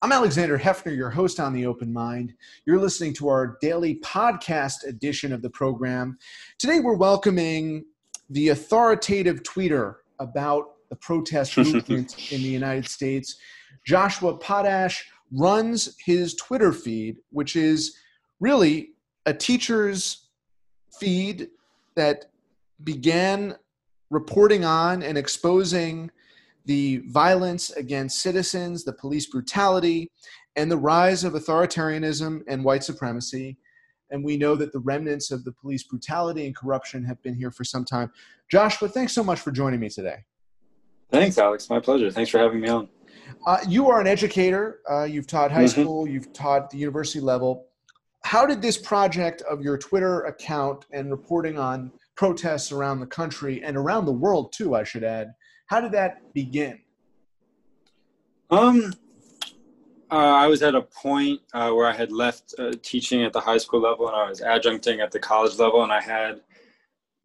I'm Alexander Heffner, your host on The Open Mind. You're listening to our daily podcast edition of the program. Today, we're welcoming the authoritative tweeter about the protest movement in the United States. Joshua Potash runs his Twitter feed, which is really a teacher's feed that began reporting on and exposing the violence against citizens, the police brutality, and the rise of authoritarianism and white supremacy. And we know that the remnants of the police brutality and corruption have been here for some time. Joshua, thanks so much for joining me today. Thanks, Alex. My pleasure. Thanks for having me on. Uh, you are an educator. Uh, you've taught high mm-hmm. school, you've taught the university level. How did this project of your Twitter account and reporting on protests around the country and around the world, too, I should add, how did that begin? Um, uh, I was at a point uh, where I had left uh, teaching at the high school level and I was adjuncting at the college level, and I had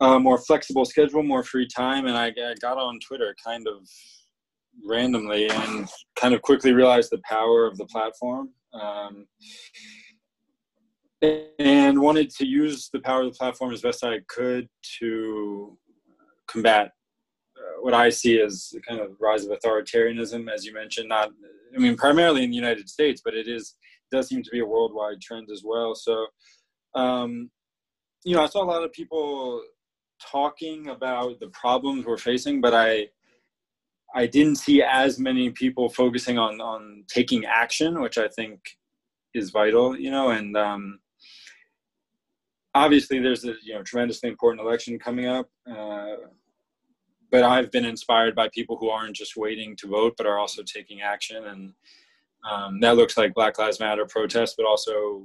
a more flexible schedule, more free time, and I, I got on Twitter kind of randomly and kind of quickly realized the power of the platform. Um, and wanted to use the power of the platform as best I could to combat what I see as the kind of rise of authoritarianism, as you mentioned, not, I mean, primarily in the United States, but it is, does seem to be a worldwide trend as well. So, um, you know, I saw a lot of people talking about the problems we're facing, but I, I didn't see as many people focusing on, on taking action, which I think is vital, you know, and, um, obviously there's a you know tremendously important election coming up uh, but I've been inspired by people who aren't just waiting to vote, but are also taking action. And um, that looks like Black Lives Matter protests, but also,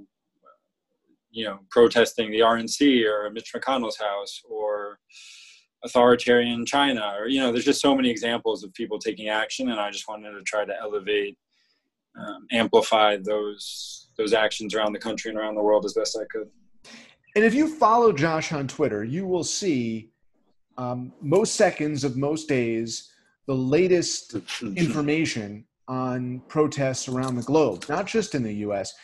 you know, protesting the RNC or Mitch McConnell's house or authoritarian China, or you know, there's just so many examples of people taking action, and I just wanted to try to elevate, um, amplify those those actions around the country and around the world as best I could. And if you follow Josh on Twitter, you will see um, most seconds of most days the latest information on protests around the globe, not just in the US.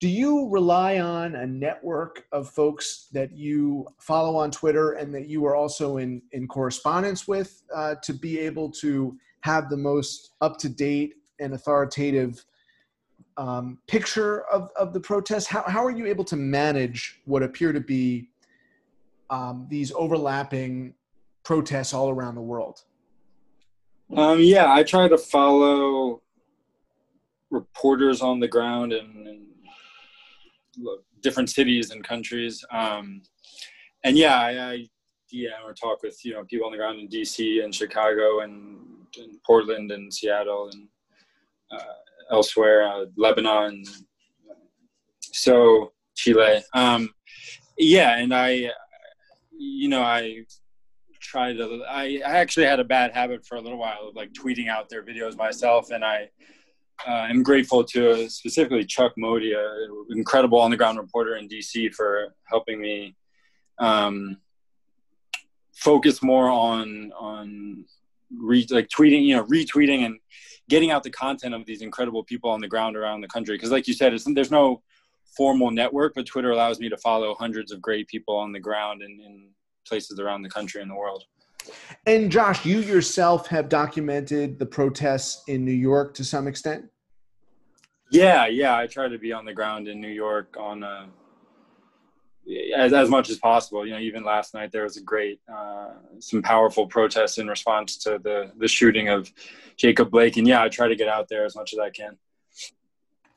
Do you rely on a network of folks that you follow on Twitter and that you are also in, in correspondence with uh, to be able to have the most up to date and authoritative um, picture of, of the protests? How, how are you able to manage what appear to be um, these overlapping protests all around the world? Um, yeah, I try to follow reporters on the ground in, in different cities and countries. Um, and yeah, I, I DM or talk with you know people on the ground in DC and Chicago and, and Portland and Seattle and uh, elsewhere, uh, Lebanon, so Chile. Um, yeah, and I, you know, I try to I, I actually had a bad habit for a little while of like tweeting out their videos myself and i uh, am grateful to specifically chuck modi an incredible on the ground reporter in dc for helping me um, focus more on on re- like tweeting you know retweeting and getting out the content of these incredible people on the ground around the country. Because like you said there's no formal network but twitter allows me to follow hundreds of great people on the ground and places around the country and the world. And Josh, you yourself have documented the protests in New York to some extent. Yeah, yeah, I try to be on the ground in New York on a, uh, as as much as possible. You know, even last night there was a great, uh, some powerful protests in response to the the shooting of Jacob Blake, and yeah, I try to get out there as much as I can.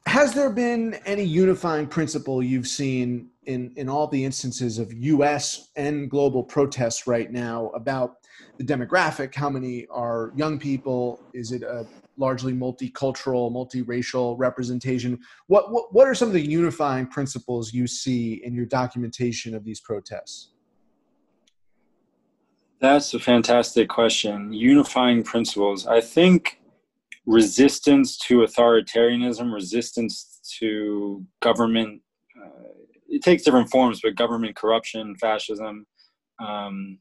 Has there been any unifying principle you've seen in, in all the instances of US and global protests right now about the demographic. How many are young people? Is it a largely multicultural, multiracial representation? What, what, what are some of the unifying principles you see in your documentation of these protests? That's a fantastic question. Unifying principles. I think resistance to authoritarianism, resistance to government it takes different forms, but government corruption, fascism, um,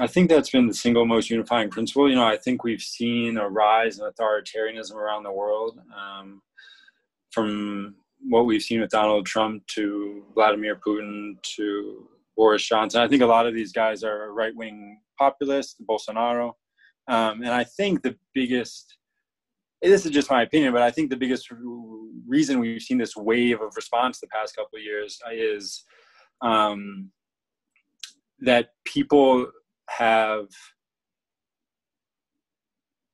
I think that's been the single most unifying principle. You know, I think we've seen a rise in authoritarianism around the world, um, from what we've seen with Donald Trump to Vladimir Putin to Boris Johnson. I think a lot of these guys are right wing populists, Bolsonaro. Um, and I think the biggest, this is just my opinion, but I think the biggest reason we've seen this wave of response the past couple years is um, that people have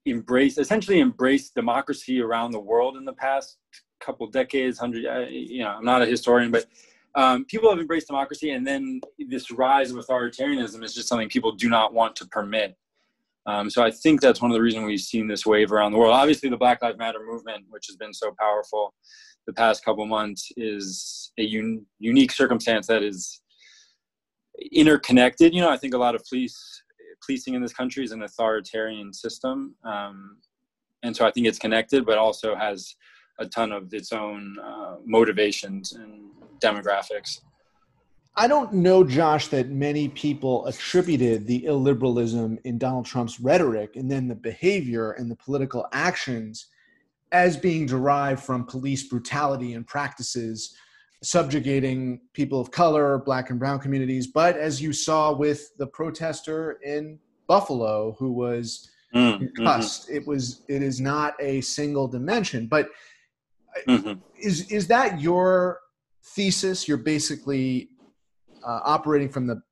embraced, essentially embraced democracy around the world in the past couple decades, hundred. Uh, you know, I'm not a historian, but um, people have embraced democracy, and then this rise of authoritarianism is just something people do not want to permit. Um, so I think that's one of the reasons we've seen this wave around the world. Obviously, the Black Lives Matter movement, which has been so powerful the past couple months, is a un- unique circumstance that is interconnected. You know, I think a lot of police policing in this country is an authoritarian system, um, and so I think it's connected, but also has a ton of its own uh, motivations and demographics. I don't know, Josh, that many people attributed the illiberalism in Donald Trump's rhetoric and then the behavior and the political actions as being derived from police brutality and practices subjugating people of color, black and brown communities. But as you saw with the protester in Buffalo who was mm, concussed, mm-hmm. it was it is not a single dimension. But mm-hmm. is is that your thesis? You're basically uh, operating from the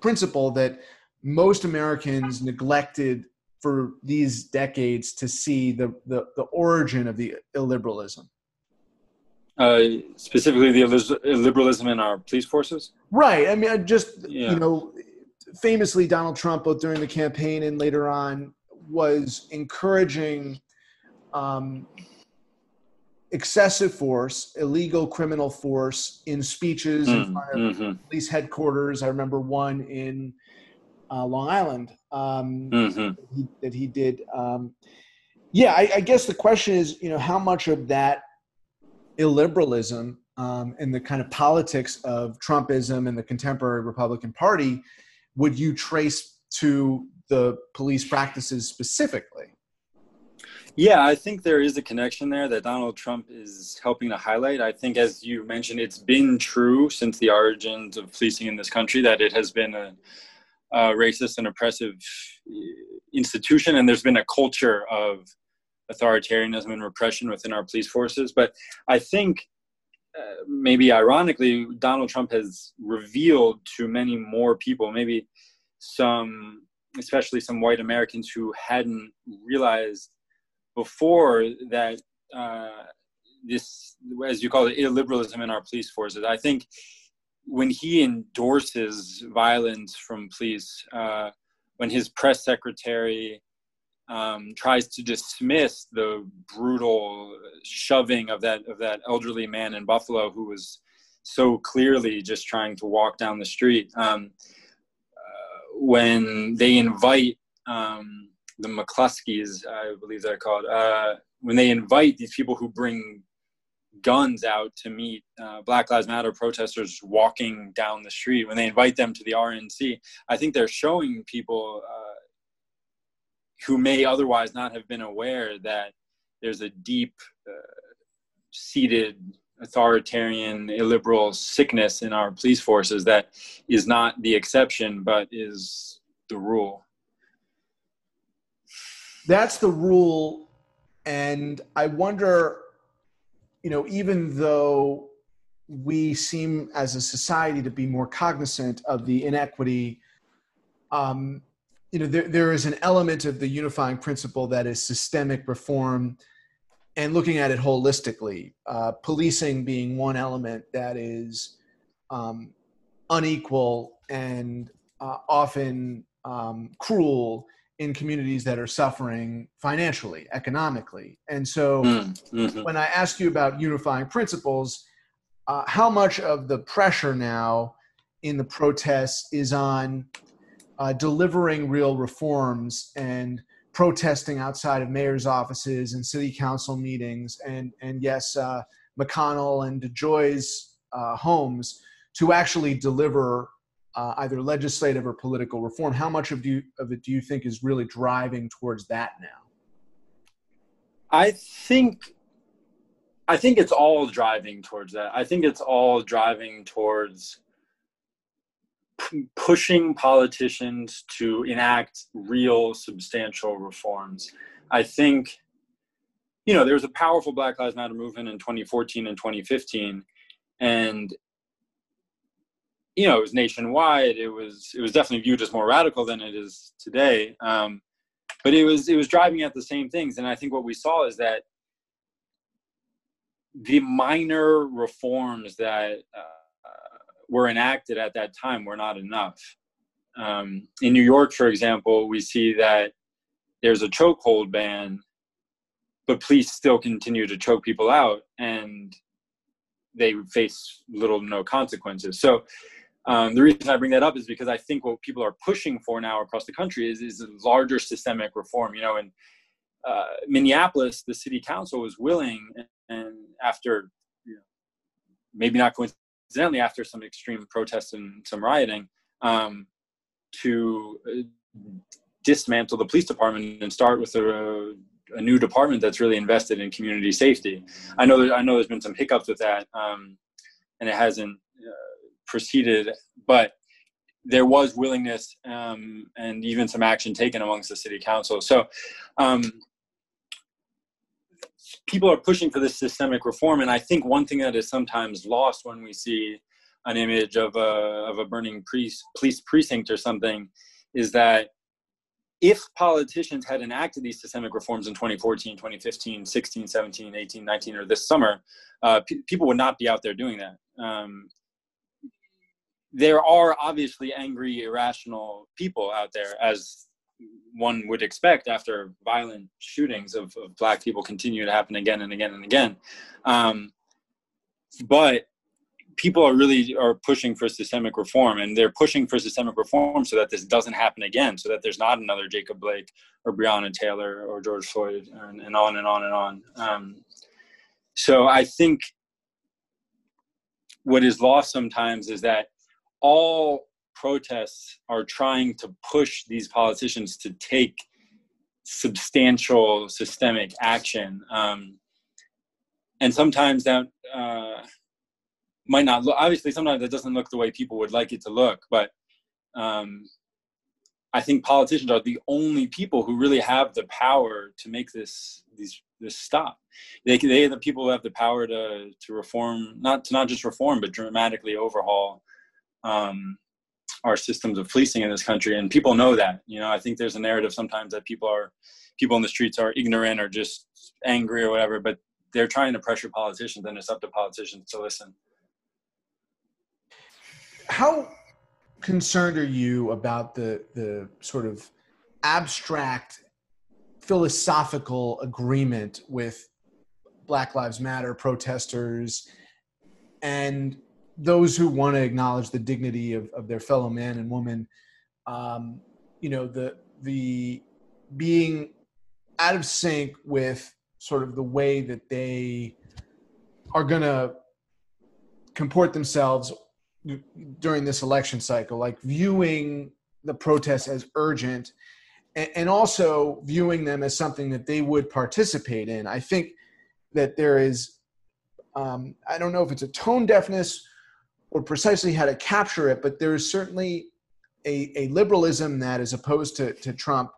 principle that most Americans neglected for these decades to see the, the, the origin of the illiberalism. Uh, specifically, the illiberalism in our police forces. Right. I mean, just yeah. you know, famously, Donald Trump, both during the campaign and later on, was encouraging um, excessive force, illegal criminal force in speeches mm, in front of mm-hmm. police headquarters. I remember one in uh, Long Island um, mm-hmm. that, he, that, he, did. Um, yeah, I, I, guess the question is, you know, how much of that illiberalism um, and the kind of politics of Trumpism and the contemporary Republican Party would you trace to the police practices specifically? Yeah, I think there is a connection there that Donald Trump is helping to highlight. I think, as you mentioned, it's been true since the origins of policing in this country that it has been a, a racist and oppressive uh, institution, and there's been a culture of authoritarianism and repression within our police forces. But I think, uh, maybe ironically, Donald Trump has revealed to many more people, maybe some, especially some white Americans who hadn't realized before that uh, this, as you call it, illiberalism in our police forces. I think when he endorses violence from police, uh, when his press secretary um, tries to dismiss the brutal shoving of that of that elderly man in Buffalo who was so clearly just trying to walk down the street. Um, uh, when they invite um, the McCloskeys, I believe they're called, uh, when they invite these people who bring guns out to meet uh, Black Lives Matter protesters walking down the street, when they invite them to the RNC, I think they're showing people uh, who may otherwise not have been aware that there's a deep uh, seated authoritarian illiberal sickness in our police forces that is not the exception but is the rule that's the rule and i wonder you know even though we seem as a society to be more cognizant of the inequity um, you know there, there is an element of the unifying principle that is systemic reform and looking at it holistically uh, policing being one element that is um, unequal and uh, often um, cruel in communities that are suffering financially, economically. And so mm, mm-hmm. when I ask you about unifying principles, uh, how much of the pressure now in the protests is on uh, delivering real reforms and protesting outside of mayor's offices and city council meetings and, and yes, uh, McConnell and DeJoy's uh, homes to actually deliver uh, either legislative or political reform. How much of, you, of it do you think is really driving towards that now? I think I think it's all driving towards that. I think it's all driving towards p- pushing politicians to enact real substantial reforms. I think you know there was a powerful Black Lives Matter movement in 2014 and 2015 and you know it was nationwide. It was it was definitely viewed as more radical than it is today. Um, but it was it was driving at the same things. And i think what we saw is that the minor reforms that uh, were enacted at that time were not enough. Um, in new york for example we see that there's a chokehold ban but police still continue to choke people out and they face little to no consequences. So um, the reason I bring that up is because I think what people are pushing for now across the country is is larger systemic reform. You know, in uh, Minneapolis, the city council was willing, and after you know, maybe not coincidentally, after some extreme protests and some rioting, um, to uh, dismantle the police department and start with a, a, new department that's really invested in community safety. I know I know there's been some hiccups with that, um, and it hasn't proceeded, but there was willingness um, and even some action taken amongst the city council. So um, people are pushing for this systemic reform, and I think one thing that is sometimes lost when we see an image of a of a burning police police precinct or something is that if politicians had enacted these systemic reforms in 2014 2015 16 17 18 19 or this summer uh, people would not be out there doing that um, there are obviously angry, irrational people out there, as one would expect after violent shootings of, of black people continue to happen again and again and again. Um, but people are really are pushing for systemic reform and they're pushing for systemic reform so that this doesn't happen again so that there's not another jacob blake or breonna taylor or george floyd and, and on and on and on um, so i think what is lost sometimes is that all protests are trying to push these politicians to take substantial systemic action. Um, and sometimes that uh, might not look, obviously, sometimes it doesn't look the way people would like it to look, but um, I think politicians are the only people who really have the power to make this these this stop. They they are the people who have the power to to reform, not to not just reform, but dramatically overhaul um, our systems of policing in this country, and people know that. You know, I think there's a narrative sometimes that people are people in the streets are ignorant or just angry or whatever, but they're trying to pressure politicians, and it's up to politicians to listen. How concerned are you about the the sort of abstract philosophical agreement with Black Lives Matter protesters and those who want to acknowledge the dignity of, of their fellow man and woman, um, you know, the the being out of sync with sort of the way that they are going to comport themselves during this election cycle, like viewing the protests as urgent and, also viewing them as something that they would participate in. I think that there is, um, I don't know if it's a tone deafness or precisely how to capture it, but there is certainly a, a liberalism that is opposed to, to Trump,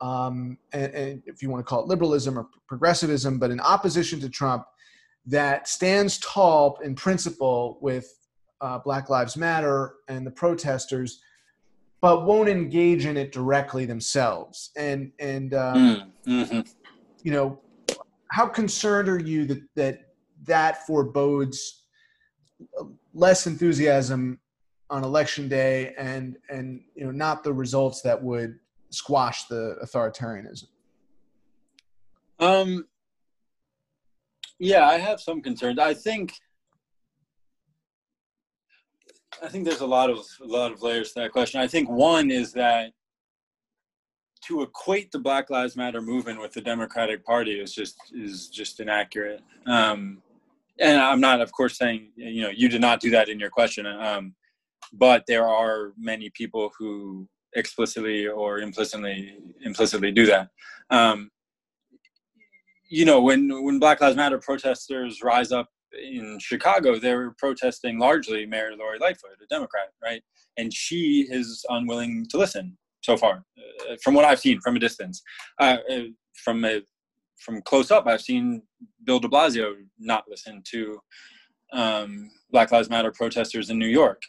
um, and, and, if you want to call it liberalism or progressivism, but in opposition to Trump, that stands tall in principle with uh, Black Lives Matter and the protesters, but won't engage in it directly themselves. And and um, mm, mm-hmm. you know, how concerned are you that that that forebodes less enthusiasm on election day and and you know not the results that would squash the authoritarianism? Um yeah i have some concerns. I think i think there's a lot of a lot of layers to that question. I think one is that to equate the black lives matter movement with the democratic party is just is just inaccurate. Um and I'm not, of course, saying you know you did not do that in your question. Um, but there are many people who explicitly or implicitly implicitly do that. Um, you know, when when Black Lives Matter protesters rise up in Chicago, they were protesting largely Mayor Lori Lightfoot, a Democrat, right? And she is unwilling to listen so far, uh, from what I've seen from a distance. Uh, uh, from a from close up, I've seen Bill De Blasio not listen to um, Black Lives Matter protesters in New York.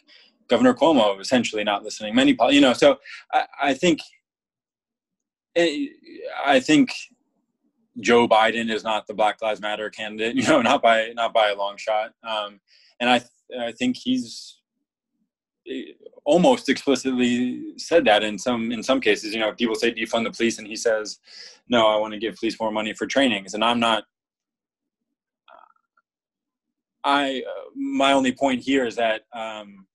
Governor Cuomo essentially not listening. Many, you know, so I, I think, eh, I think Joe Biden is not the Black Lives Matter candidate, you know, not by not by a long shot. Um, and I I think he's almost explicitly said that in some in some cases. You know, people say defund the police, and he says, "No, I want to give police more money for trainings." And I'm not. I uh, my only point here is that um,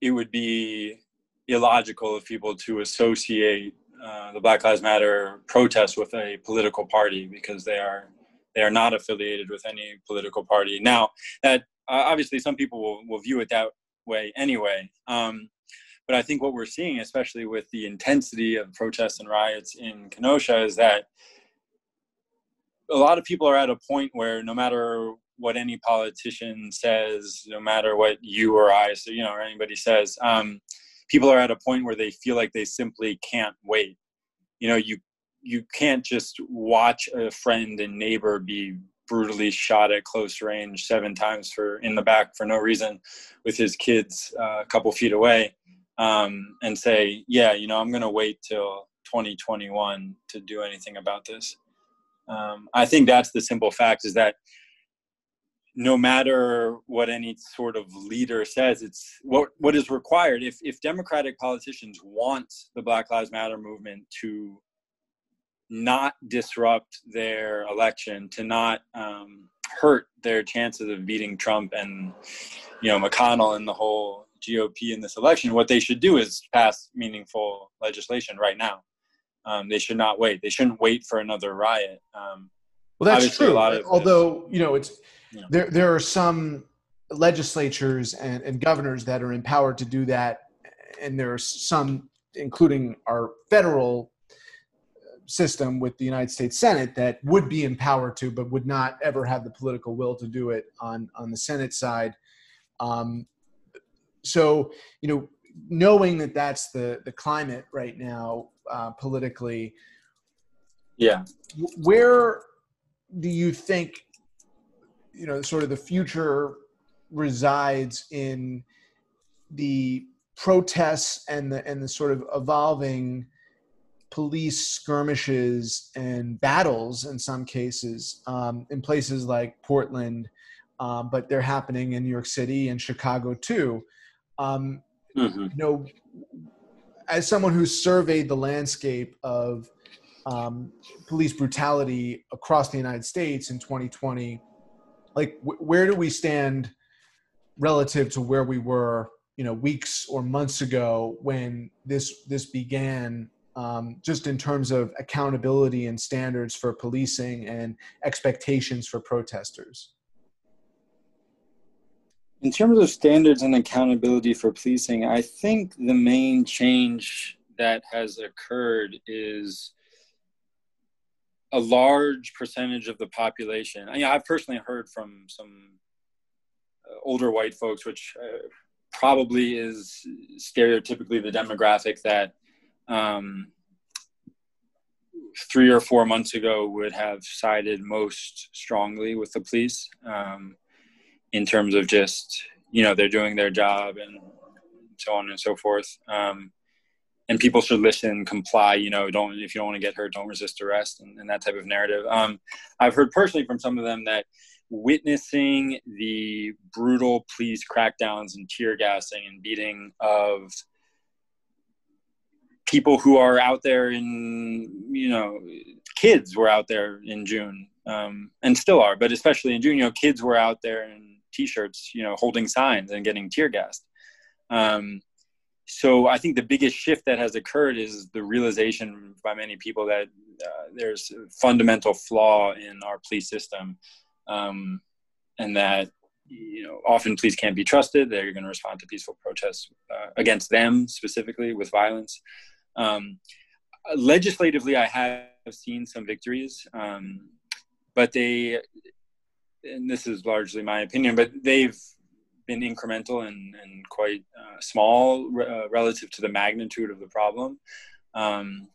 it would be illogical of people to associate uh, the Black Lives Matter protests with a political party because they are they are not affiliated with any political party. Now, that uh, obviously some people will, will view it that way anyway. Um, but I think what we're seeing, especially with the intensity of protests and riots in Kenosha, is that a lot of people are at a point where no matter what any politician says, no matter what you or I, so you know, or anybody says, um, people are at a point where they feel like they simply can't wait. You know, you you can't just watch a friend and neighbor be brutally shot at close range seven times for in the back for no reason with his kids uh, a couple feet away um, and say yeah you know i'm going to wait till 2021 to do anything about this. Um, i think that's the simple fact is that no matter what any sort of leader says it's what what is required if if democratic politicians want the black lives matter movement to not disrupt their election to not um, hurt their chances of beating trump and you know mcconnell and the whole gop in this election what they should do is pass meaningful legislation right now. Um, they should not wait. They shouldn't wait for another riot. Um, well that's true. although you know it's there there are some legislatures and, and governors that are empowered to do that, and there are some, including our federal system with the United States Senate, that would be empowered to, but would not ever have the political will to do it on on the Senate side. Um, so you know, knowing that that's the the climate right now uh, politically, yeah, where do you think you know sort of the future resides in the protests and the and the sort of evolving police skirmishes and battles in some cases um, in places like Portland, um, but they're happening in New York City and Chicago too. Um, mm-hmm. You know, as someone who surveyed the landscape of um, police brutality across the United States in 2020 like where do we stand relative to where we were you know weeks or months ago when this this began um, just in terms of accountability and standards for policing and expectations for protesters in terms of standards and accountability for policing i think the main change that has occurred is a large percentage of the population. I mean, I've personally heard from some uh, older white folks, which uh, probably is stereotypically the demographic that um, three or four months ago would have sided most strongly with the police um, in terms of just you know they're doing their job and so on and so forth. Um, and people should listen, comply. You know, don't if you don't want to get hurt, don't resist arrest, and, and that type of narrative. Um, I've heard personally from some of them that witnessing the brutal police crackdowns and tear gassing and beating of people who are out there in you know kids were out there in june um, and still are but especially in june you know kids were out there in t-shirts you know holding signs and getting tear gassed um, so I think the biggest shift that has occurred is the realization by many people that uh, there's a fundamental flaw in our police system, um, and that you know, often police can't be trusted. They're going to respond to peaceful protests uh, against them specifically with violence. Um, legislatively, I have seen some victories, um, but they, and this is largely my opinion, but they've been incremental and, and quite uh, small uh, relative to the magnitude of the problem. Um,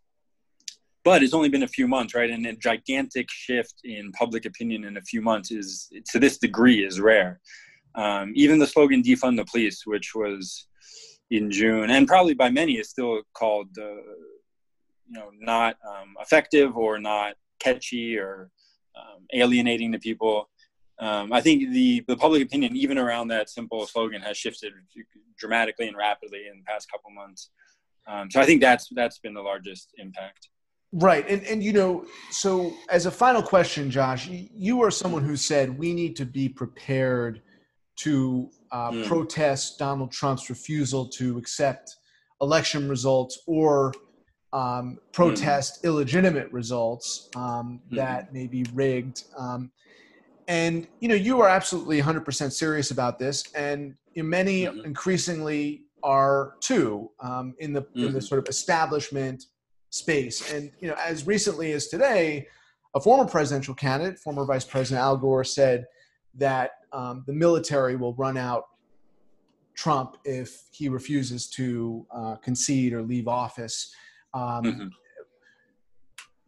but it's only been a few months, right? And a gigantic shift in public opinion in a few months is, to this degree, is rare. Um, even the slogan "defund the police," which was in June, and probably by many is still called, uh, you know, not um, effective or not catchy or um, alienating to people. Um, I think the, the public opinion, even around that simple slogan, has shifted dramatically and rapidly in the past couple months. Um, so I think that's that's been the largest impact. Right, and and you know, so as a final question, Josh, you are someone who said we need to be prepared to uh, mm. protest Donald Trump's refusal to accept election results or um, protest mm. illegitimate results um, mm. that may be rigged. Um, and you know, you are absolutely 100% serious about this, and many mm-hmm. increasingly are too um, in the in the mm-hmm. sort of establishment space. And you know, as recently as today, a former presidential candidate, former Vice President Al Gore, said that um, the military will run out Trump if he refuses to uh, concede or leave office. Um, mm-hmm.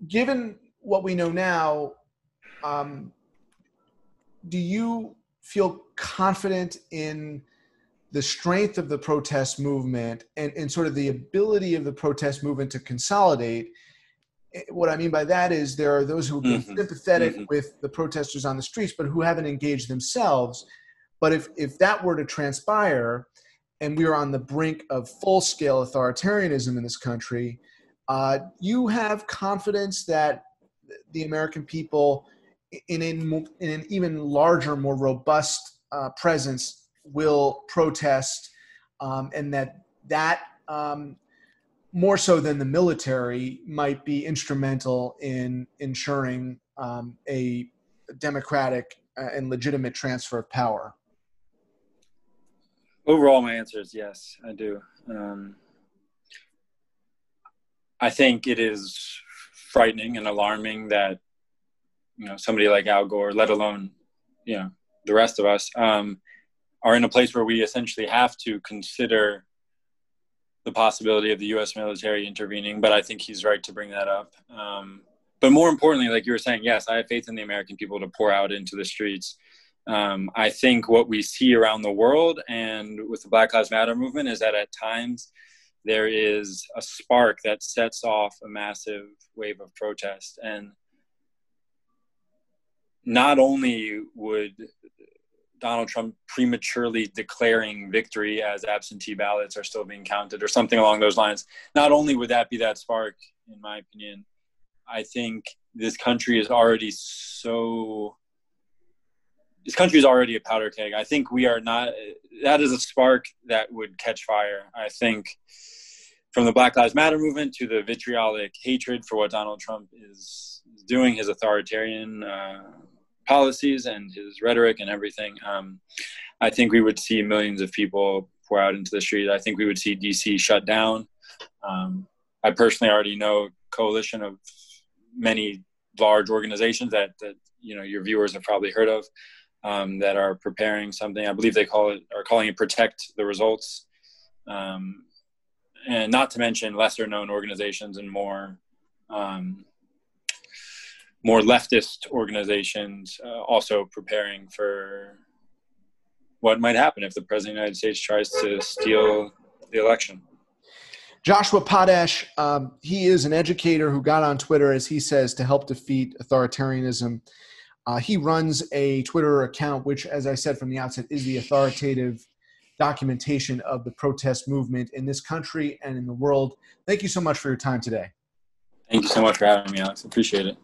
Given what we know now, um, do you feel confident in the strength of the protest movement and, and sort of the ability of the protest movement to consolidate. Eh, what I mean by that is there are those who have been mm-hmm. sympathetic mm-hmm. with the protesters on the streets, but who haven't engaged themselves. But if, if that were to transpire and we are on the brink of full scale authoritarianism in this country, uh, you have confidence that the American people, in, in, in an even larger, more robust uh, presence, will protest, um, and that that um, more so than the military might be instrumental in ensuring um, a democratic uh, and legitimate transfer of power. Overall, my answer is yes, I do. Um, I think it is frightening and alarming that you know somebody like Al Gore, let alone you know the rest of us, um, are in a place where we essentially have to consider the possibility of the U.S. military intervening. But I think he's right to bring that up. Um, but more importantly, like you were saying, yes, I have faith in the American people to pour out into the streets. Um, I think what we see around the world and with the Black Lives Matter movement is that at times there is a spark that sets off a massive wave of protest. And not only would Donald Trump prematurely declaring victory as absentee ballots are still being counted or something along those lines. Not only would that be that spark, in my opinion, I think this country is already so. This country is already a powder keg. I think we are not. That is a spark that would catch fire. I think from the Black Lives Matter movement to the vitriolic hatred for what Donald Trump is doing, his authoritarian uh, policies and his rhetoric and everything, um, I think we would see millions of people pour out into the street. I think we would see DC shut down. Um, I personally already know coalition of many large organizations that, that you know your viewers have probably heard of um, that are preparing something. I believe they call it are calling it protect the results, um, and not to mention lesser known organizations and more um, more leftist organizations uh, also preparing for what might happen if the president of the United States tries to steal the election. Joshua Potash, um, he is an educator who got on Twitter, as he says, to help defeat authoritarianism. Uh, he runs a Twitter account, which, as I said from the outset, is the authoritative documentation of the protest movement in this country and in the world. Thank you so much for your time today. Thank you so much for having me, Alex. Appreciate it.